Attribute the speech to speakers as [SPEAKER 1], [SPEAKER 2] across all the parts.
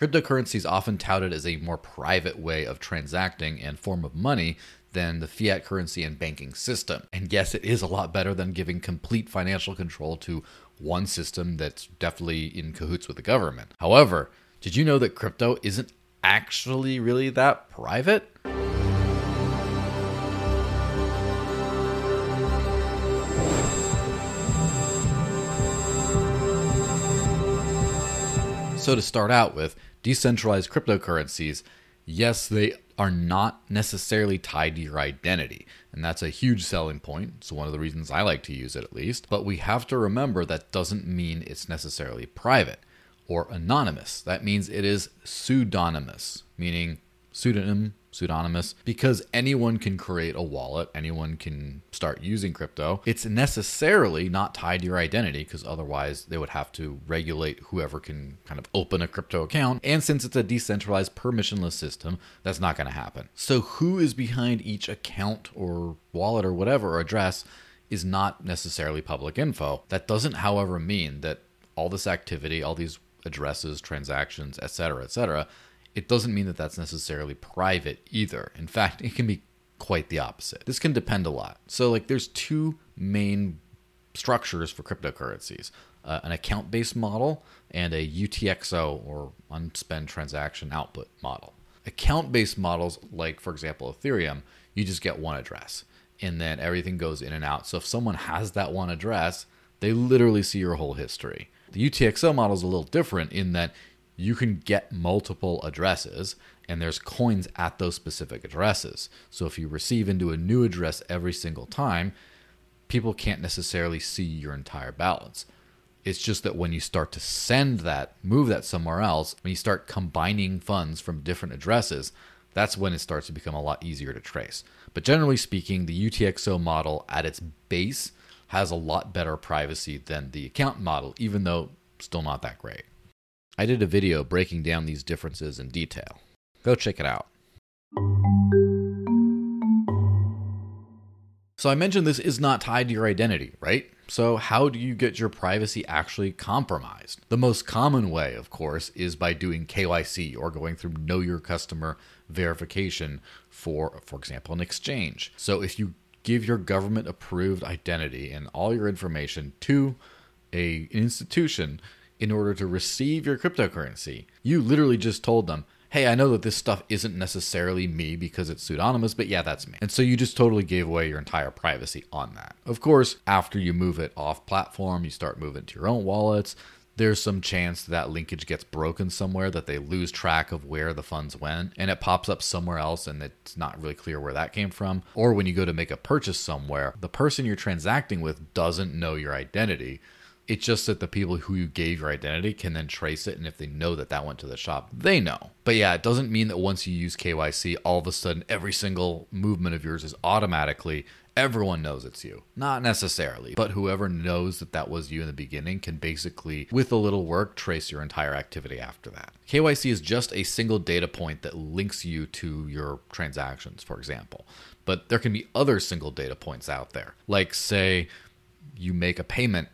[SPEAKER 1] Cryptocurrency is often touted as a more private way of transacting and form of money than the fiat currency and banking system. And yes, it is a lot better than giving complete financial control to one system that's definitely in cahoots with the government. However, did you know that crypto isn't actually really that private? So, to start out with, decentralized cryptocurrencies, yes, they are not necessarily tied to your identity. And that's a huge selling point. It's one of the reasons I like to use it at least. But we have to remember that doesn't mean it's necessarily private or anonymous. That means it is pseudonymous, meaning pseudonym pseudonymous because anyone can create a wallet, anyone can start using crypto. It's necessarily not tied to your identity because otherwise they would have to regulate whoever can kind of open a crypto account. And since it's a decentralized permissionless system, that's not going to happen. So who is behind each account or wallet or whatever or address is not necessarily public info. That doesn't however mean that all this activity, all these addresses, transactions, etc., etc., it doesn't mean that that's necessarily private either. In fact, it can be quite the opposite. This can depend a lot. So, like, there's two main structures for cryptocurrencies uh, an account based model and a UTXO or unspent transaction output model. Account based models, like, for example, Ethereum, you just get one address and then everything goes in and out. So, if someone has that one address, they literally see your whole history. The UTXO model is a little different in that you can get multiple addresses and there's coins at those specific addresses. So if you receive into a new address every single time, people can't necessarily see your entire balance. It's just that when you start to send that, move that somewhere else, when you start combining funds from different addresses, that's when it starts to become a lot easier to trace. But generally speaking, the UTXO model at its base has a lot better privacy than the account model, even though still not that great. I did a video breaking down these differences in detail. Go check it out. So I mentioned this is not tied to your identity, right? So how do you get your privacy actually compromised? The most common way, of course, is by doing KYC or going through know your customer verification for for example an exchange. So if you give your government approved identity and all your information to a institution in order to receive your cryptocurrency. You literally just told them, hey, I know that this stuff isn't necessarily me because it's pseudonymous, but yeah, that's me. And so you just totally gave away your entire privacy on that. Of course, after you move it off platform, you start moving to your own wallets. There's some chance that linkage gets broken somewhere, that they lose track of where the funds went, and it pops up somewhere else and it's not really clear where that came from. Or when you go to make a purchase somewhere, the person you're transacting with doesn't know your identity. It's just that the people who you gave your identity can then trace it. And if they know that that went to the shop, they know. But yeah, it doesn't mean that once you use KYC, all of a sudden every single movement of yours is automatically everyone knows it's you. Not necessarily, but whoever knows that that was you in the beginning can basically, with a little work, trace your entire activity after that. KYC is just a single data point that links you to your transactions, for example. But there can be other single data points out there. Like, say, you make a payment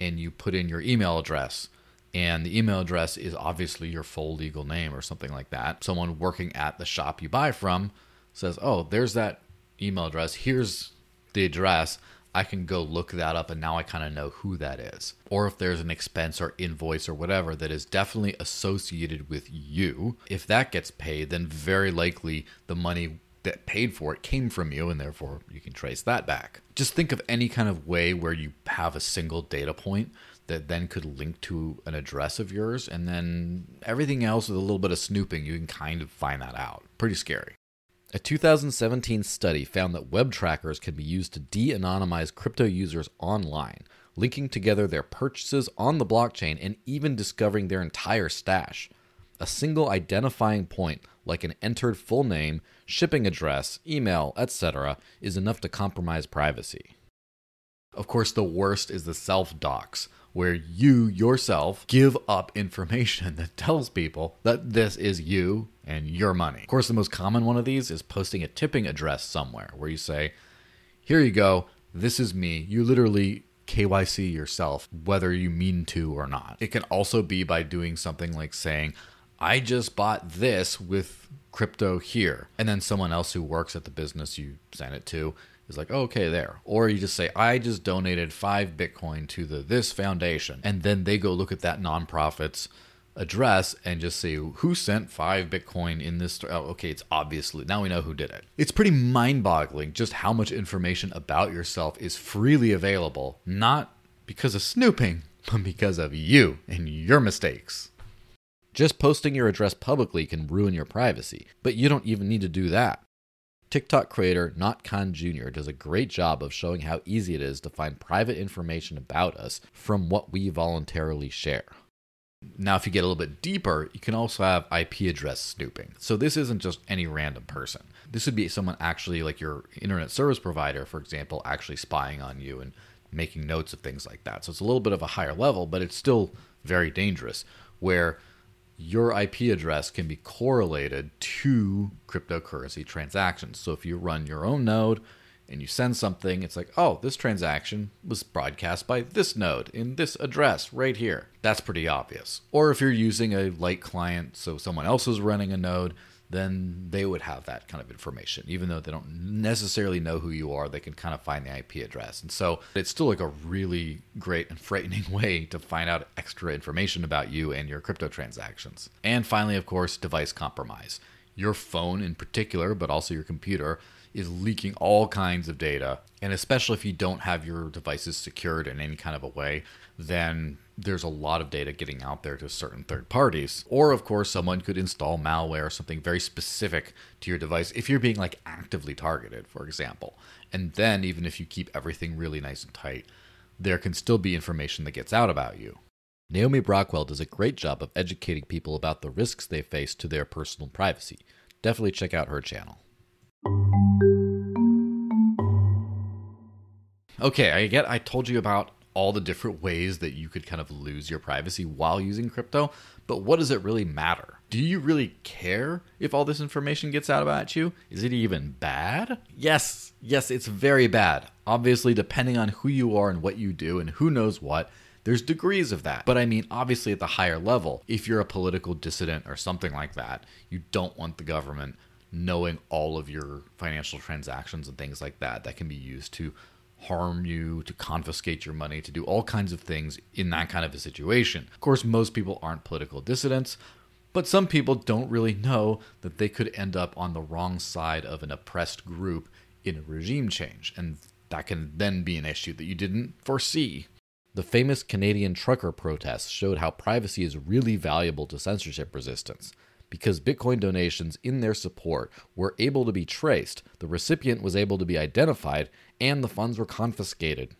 [SPEAKER 1] and you put in your email address and the email address is obviously your full legal name or something like that. Someone working at the shop you buy from says, "Oh, there's that email address. Here's the address. I can go look that up and now I kind of know who that is." Or if there's an expense or invoice or whatever that is definitely associated with you, if that gets paid, then very likely the money that paid for it came from you, and therefore you can trace that back. Just think of any kind of way where you have a single data point that then could link to an address of yours, and then everything else with a little bit of snooping, you can kind of find that out. Pretty scary. A 2017 study found that web trackers can be used to de anonymize crypto users online, linking together their purchases on the blockchain and even discovering their entire stash. A single identifying point, like an entered full name, shipping address, email, etc., is enough to compromise privacy. Of course, the worst is the self dox, where you yourself give up information that tells people that this is you and your money. Of course, the most common one of these is posting a tipping address somewhere where you say, Here you go, this is me. You literally KYC yourself, whether you mean to or not. It can also be by doing something like saying, I just bought this with crypto here. And then someone else who works at the business you sent it to is like, oh, okay, there. Or you just say, I just donated five Bitcoin to the this foundation. And then they go look at that nonprofit's address and just see who sent five Bitcoin in this. Oh, okay, it's obviously now we know who did it. It's pretty mind boggling just how much information about yourself is freely available, not because of snooping, but because of you and your mistakes. Just posting your address publicly can ruin your privacy, but you don't even need to do that. TikTok creator Not Khan Jr. does a great job of showing how easy it is to find private information about us from what we voluntarily share. Now, if you get a little bit deeper, you can also have IP address snooping. So, this isn't just any random person. This would be someone actually, like your internet service provider, for example, actually spying on you and making notes of things like that. So, it's a little bit of a higher level, but it's still very dangerous. Where your IP address can be correlated to cryptocurrency transactions. So if you run your own node and you send something, it's like, oh, this transaction was broadcast by this node in this address right here. That's pretty obvious. Or if you're using a light client, so someone else is running a node, then they would have that kind of information. Even though they don't necessarily know who you are, they can kind of find the IP address. And so it's still like a really great and frightening way to find out extra information about you and your crypto transactions. And finally, of course, device compromise. Your phone in particular, but also your computer, is leaking all kinds of data. And especially if you don't have your devices secured in any kind of a way, then there's a lot of data getting out there to certain third parties. Or, of course, someone could install malware or something very specific to your device if you're being like actively targeted, for example. And then, even if you keep everything really nice and tight, there can still be information that gets out about you. Naomi Brockwell does a great job of educating people about the risks they face to their personal privacy. Definitely check out her channel. Okay, I get I told you about all the different ways that you could kind of lose your privacy while using crypto, but what does it really matter? Do you really care if all this information gets out about you? Is it even bad? Yes, yes, it's very bad. Obviously, depending on who you are and what you do and who knows what, there's degrees of that. But I mean, obviously, at the higher level, if you're a political dissident or something like that, you don't want the government knowing all of your financial transactions and things like that that can be used to harm you, to confiscate your money, to do all kinds of things in that kind of a situation. Of course, most people aren't political dissidents, but some people don't really know that they could end up on the wrong side of an oppressed group in a regime change, and that can then be an issue that you didn't foresee. The famous Canadian trucker protests showed how privacy is really valuable to censorship resistance. Because Bitcoin donations in their support were able to be traced, the recipient was able to be identified, and the funds were confiscated.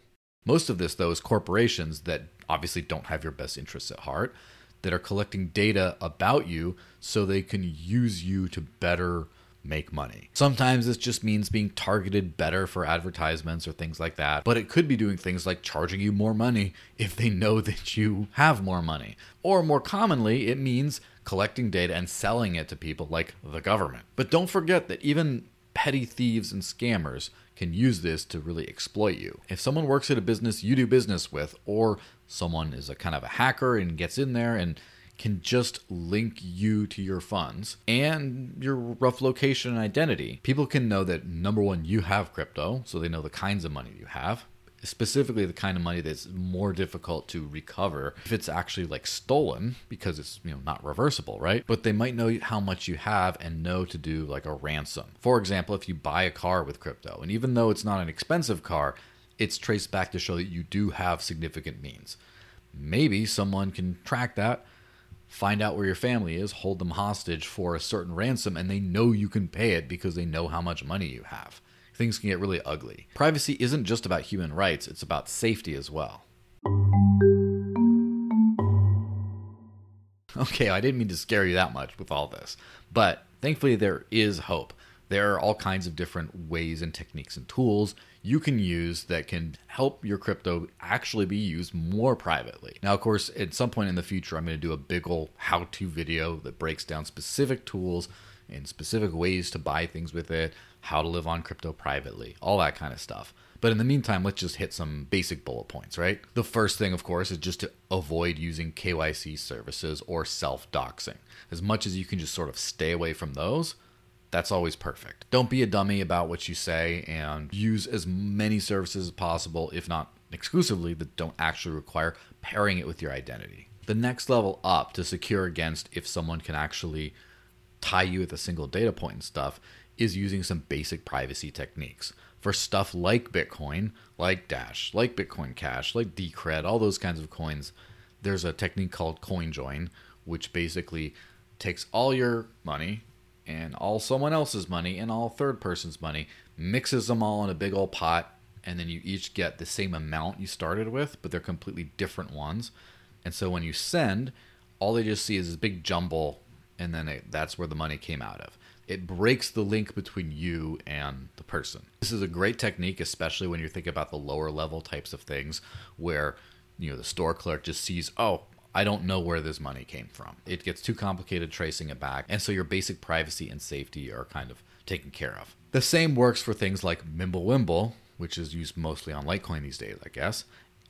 [SPEAKER 1] Most of this, though, is corporations that obviously don't have your best interests at heart, that are collecting data about you so they can use you to better make money. Sometimes this just means being targeted better for advertisements or things like that, but it could be doing things like charging you more money if they know that you have more money. Or more commonly, it means collecting data and selling it to people like the government. But don't forget that even petty thieves and scammers can use this to really exploit you. If someone works at a business you do business with, or someone is a kind of a hacker and gets in there and can just link you to your funds and your rough location and identity. People can know that number one, you have crypto, so they know the kinds of money you have specifically the kind of money that's more difficult to recover if it's actually like stolen because it's you know not reversible right? But they might know how much you have and know to do like a ransom. For example if you buy a car with crypto and even though it's not an expensive car it's traced back to show that you do have significant means. Maybe someone can track that find out where your family is hold them hostage for a certain ransom and they know you can pay it because they know how much money you have things can get really ugly. Privacy isn't just about human rights, it's about safety as well. Okay, I didn't mean to scare you that much with all this, but thankfully there is hope. There are all kinds of different ways and techniques and tools you can use that can help your crypto actually be used more privately. Now, of course, at some point in the future, I'm going to do a big ol' how to video that breaks down specific tools and specific ways to buy things with it, how to live on crypto privately, all that kind of stuff. But in the meantime, let's just hit some basic bullet points, right? The first thing, of course, is just to avoid using KYC services or self doxing. As much as you can just sort of stay away from those, that's always perfect. Don't be a dummy about what you say and use as many services as possible, if not exclusively, that don't actually require pairing it with your identity. The next level up to secure against if someone can actually tie you with a single data point and stuff is using some basic privacy techniques. For stuff like Bitcoin, like Dash, like Bitcoin Cash, like Decred, all those kinds of coins, there's a technique called CoinJoin, which basically takes all your money and all someone else's money and all third person's money, mixes them all in a big old pot, and then you each get the same amount you started with, but they're completely different ones. And so when you send, all they just see is this big jumble, and then it, that's where the money came out of. It breaks the link between you and the person. This is a great technique, especially when you think about the lower level types of things where you know the store clerk just sees, oh, I don't know where this money came from. It gets too complicated tracing it back, and so your basic privacy and safety are kind of taken care of. The same works for things like Mimblewimble, which is used mostly on Litecoin these days, I guess,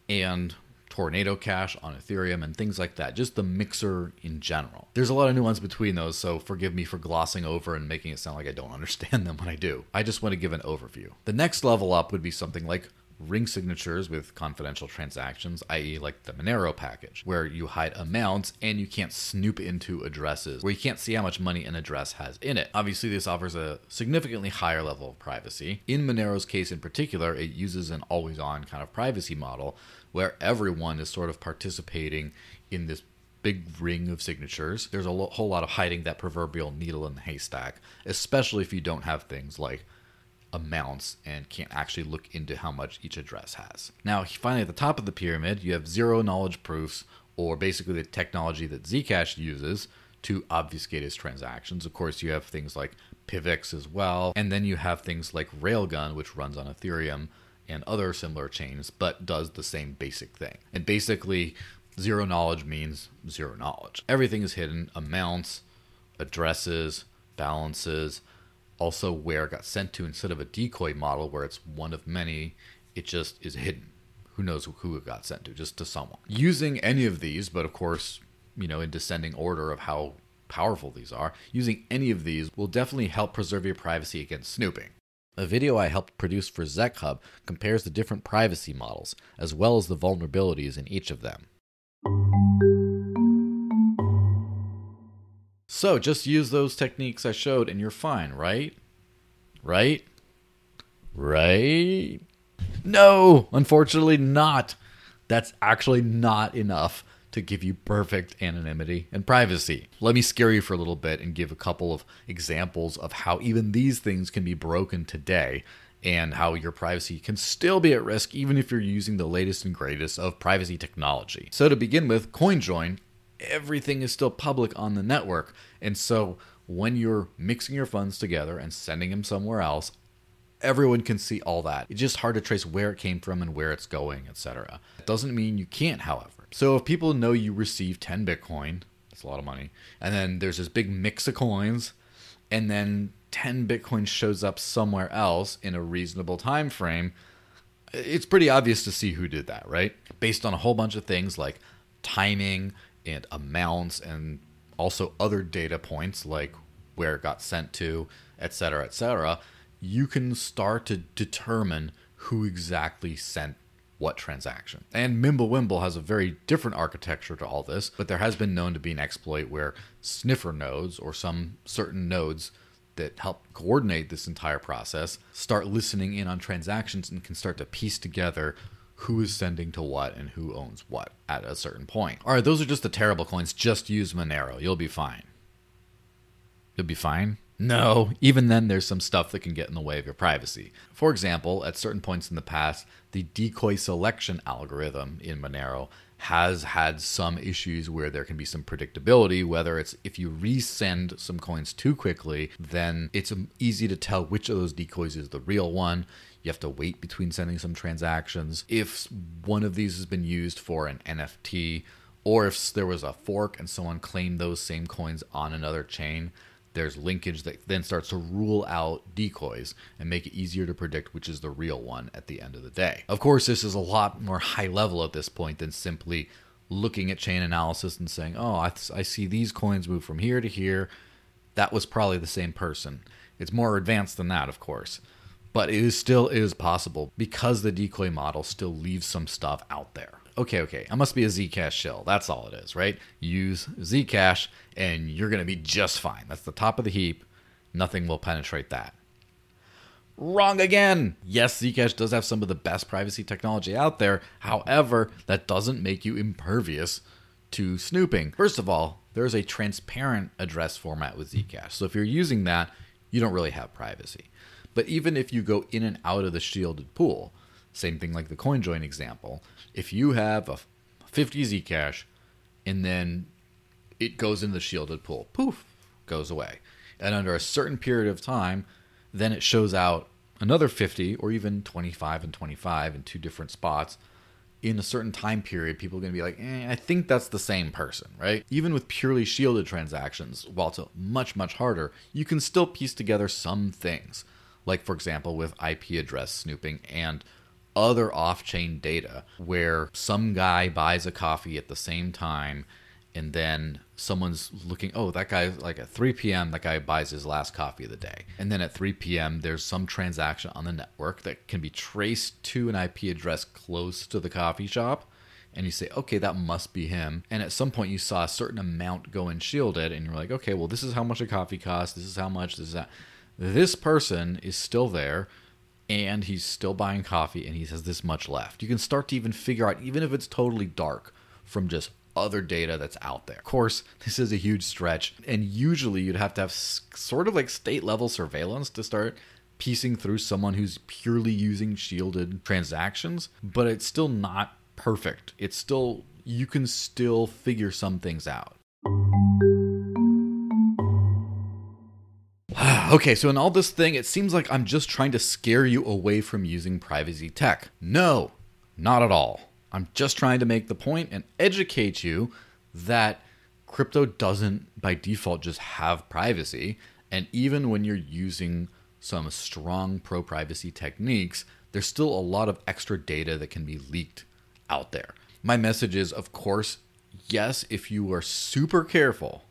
[SPEAKER 1] and Tornado Cash on Ethereum and things like that. Just the mixer in general. There's a lot of nuance between those, so forgive me for glossing over and making it sound like I don't understand them when I do. I just want to give an overview. The next level up would be something like ring signatures with confidential transactions, i.e., like the Monero package, where you hide amounts and you can't snoop into addresses, where you can't see how much money an address has in it. Obviously, this offers a significantly higher level of privacy. In Monero's case in particular, it uses an always on kind of privacy model where everyone is sort of participating in this big ring of signatures. There's a whole lot of hiding that proverbial needle in the haystack, especially if you don't have things like amounts and can't actually look into how much each address has. Now, finally, at the top of the pyramid, you have zero knowledge proofs, or basically the technology that Zcash uses to obfuscate its transactions. Of course, you have things like PIVX as well, and then you have things like Railgun, which runs on Ethereum and other similar chains, but does the same basic thing. And basically, zero knowledge means zero knowledge. Everything is hidden amounts, addresses, balances, also where it got sent to instead of a decoy model where it's one of many, it just is hidden. Who knows who it got sent to, just to someone. Using any of these, but of course, you know, in descending order of how powerful these are, using any of these will definitely help preserve your privacy against snooping. A video I helped produce for ZecHub compares the different privacy models, as well as the vulnerabilities in each of them. So just use those techniques I showed and you're fine, right? Right? Right? No, unfortunately not. That's actually not enough to give you perfect anonymity and privacy. Let me scare you for a little bit and give a couple of examples of how even these things can be broken today and how your privacy can still be at risk even if you're using the latest and greatest of privacy technology. So, to begin with, CoinJoin everything is still public on the network. And so when you're mixing your funds together and sending them somewhere else, everyone can see all that. It's just hard to trace where it came from and where it's going, etc. It doesn't mean you can't, however. So if people know you received 10 Bitcoin, that's a lot of money, and then there's this big mix of coins, and then 10 Bitcoin shows up somewhere else in a reasonable time frame, it's pretty obvious to see who did that, right? Based on a whole bunch of things like timing, and amounts and also other data points like where it got sent to, et cetera, et cetera, you can start to determine who exactly sent what transaction. And Mimblewimble has a very different architecture to all this, but there has been known to be an exploit where sniffer nodes or some certain nodes that help coordinate this entire process start listening in on transactions and can start to piece together who is sending to what and who owns what at a certain point. All right, those are just the terrible coins. Just use Monero. You'll be fine. You'll be fine. No, even then, there's some stuff that can get in the way of your privacy. For example, at certain points in the past, the decoy selection algorithm in Monero has had some issues where there can be some predictability, whether it's if you resend some coins too quickly, then it's easy to tell which of those decoys is the real one. You have to wait between sending some transactions. If one of these has been used for an NFT, or if there was a fork and someone claimed those same coins on another chain, there's linkage that then starts to rule out decoys and make it easier to predict which is the real one at the end of the day. Of course, this is a lot more high level at this point than simply looking at chain analysis and saying, oh, I, I see these coins move from here to here. That was probably the same person. It's more advanced than that, of course. But it is still is possible because the decoy model still leaves some stuff out there okay, okay, I must be a Zcash shell. That's all it is, right? Use Zcash and you're going to be just fine. That's the top of the heap. Nothing will penetrate that. Wrong again. Yes, Zcash does have some of the best privacy technology out there. However, that doesn't make you impervious to snooping. First of all, there's a transparent address format with Zcash. So if you're using that, you don't really have privacy. But even if you go in and out of the shielded pool, same thing like the CoinJoin example, if you have a 50 Zcash and then it goes in the shielded pool, poof, goes away. And under a certain period of time, then it shows out another 50 or even 25 and 25 in two different spots in a certain time period, people are going to be like, eh, I think that's the same person, right? Even with purely shielded transactions, while it's much, much harder, you can still piece together some things. Like, for example, with IP address snooping and other off chain data where some guy buys a coffee at the same time and then someone's looking, oh, that guy, like at 3 p.m., that guy buys his last coffee of the day. And then at 3 p.m., there's some transaction on the network that can be traced to an IP address close to the coffee shop. And you say, okay, that must be him. And at some point, you saw a certain amount go in shielded, and you're like, okay, well, this is how much a coffee costs. This is how much. This is that. This person is still there and he's still buying coffee and he has this much left. You can start to even figure out, even if it's totally dark, from just other data that's out there. Of course, this is a huge stretch, and usually you'd have to have sort of like state level surveillance to start piecing through someone who's purely using shielded transactions, but it's still not perfect. It's still, you can still figure some things out. Okay, so in all this thing, it seems like I'm just trying to scare you away from using privacy tech. No, not at all. I'm just trying to make the point and educate you that crypto doesn't by default just have privacy. And even when you're using some strong pro privacy techniques, there's still a lot of extra data that can be leaked out there. My message is, of course, yes, if you are super careful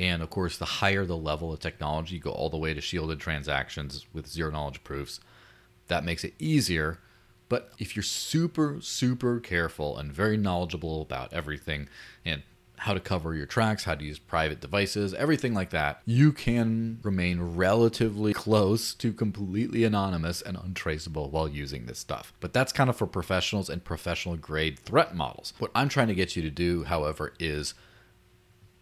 [SPEAKER 1] and of course, the higher the level of technology, you go all the way to shielded transactions with zero knowledge proofs. That makes it easier. But if you're super, super careful and very knowledgeable about everything and how to cover your tracks, how to use private devices, everything like that, you can remain relatively close to completely anonymous and untraceable while using this stuff. But that's kind of for professionals and professional grade threat models. What I'm trying to get you to do, however, is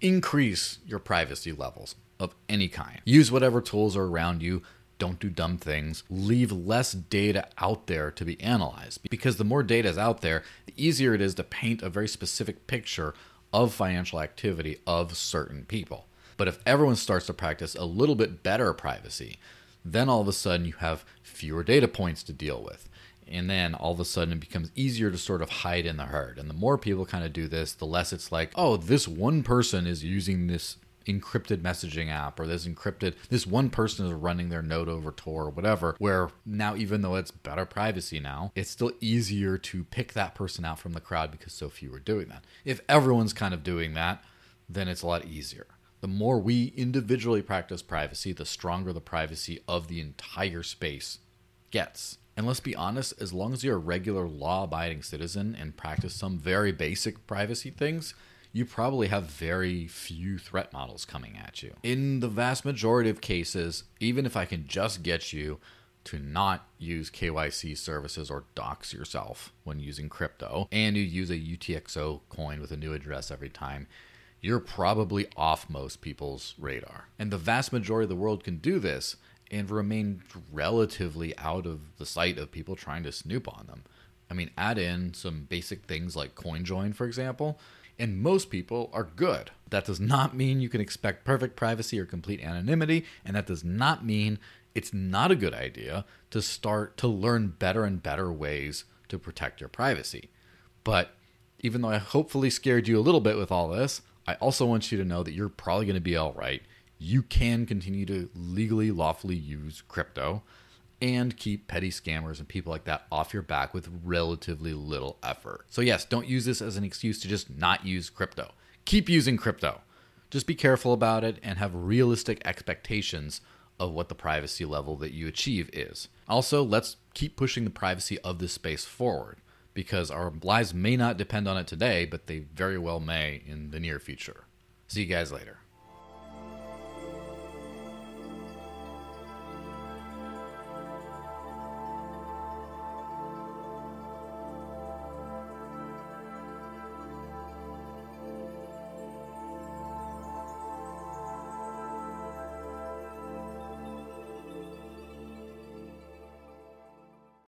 [SPEAKER 1] increase your privacy levels of any kind. Use whatever tools are around you. Don't do dumb things. Leave less data out there to be analyzed because the more data is out there, the easier it is to paint a very specific picture of financial activity of certain people. But if everyone starts to practice a little bit better privacy, then all of a sudden you have fewer data points to deal with and then all of a sudden it becomes easier to sort of hide in the herd. And the more people kind of do this, the less it's like, oh, this one person is using this encrypted messaging app or this encrypted this one person is running their node over tor or whatever where now even though it's better privacy now it's still easier to pick that person out from the crowd because so few are doing that. If everyone's kind of doing that then it's a lot easier. The more we individually practice privacy the stronger the privacy of the entire space gets and let's be honest, as long as you're a regular law abiding citizen and practice some very basic privacy things, you probably have very few threat models coming at you. In the vast majority of cases, even if I can just get you to not use KYC services or dox yourself when using crypto, and you use a UTXO coin with a new address every time, you're probably off most people's radar. And the vast majority of the world can do this and remain relatively out of the sight of people trying to snoop on them. I mean, add in some basic things like CoinJoin, for example, and most people are good. That does not mean you can expect perfect privacy or complete anonymity, and that does not mean it's not a good idea to start to learn better and better ways to protect your privacy. But even though I hopefully scared you a little bit with all this, I also want you to know that you're probably going to be all right. You can continue to legally, lawfully use crypto and keep petty scammers and people like that off your back with relatively little effort. So, yes, don't use this as an excuse to just not use crypto. Keep using crypto. Just be careful about it and have realistic expectations of what the privacy level that you achieve is. Also, let's keep pushing the privacy of this space forward because our lives may not depend on it today, but they very well may in the near future. See you guys later.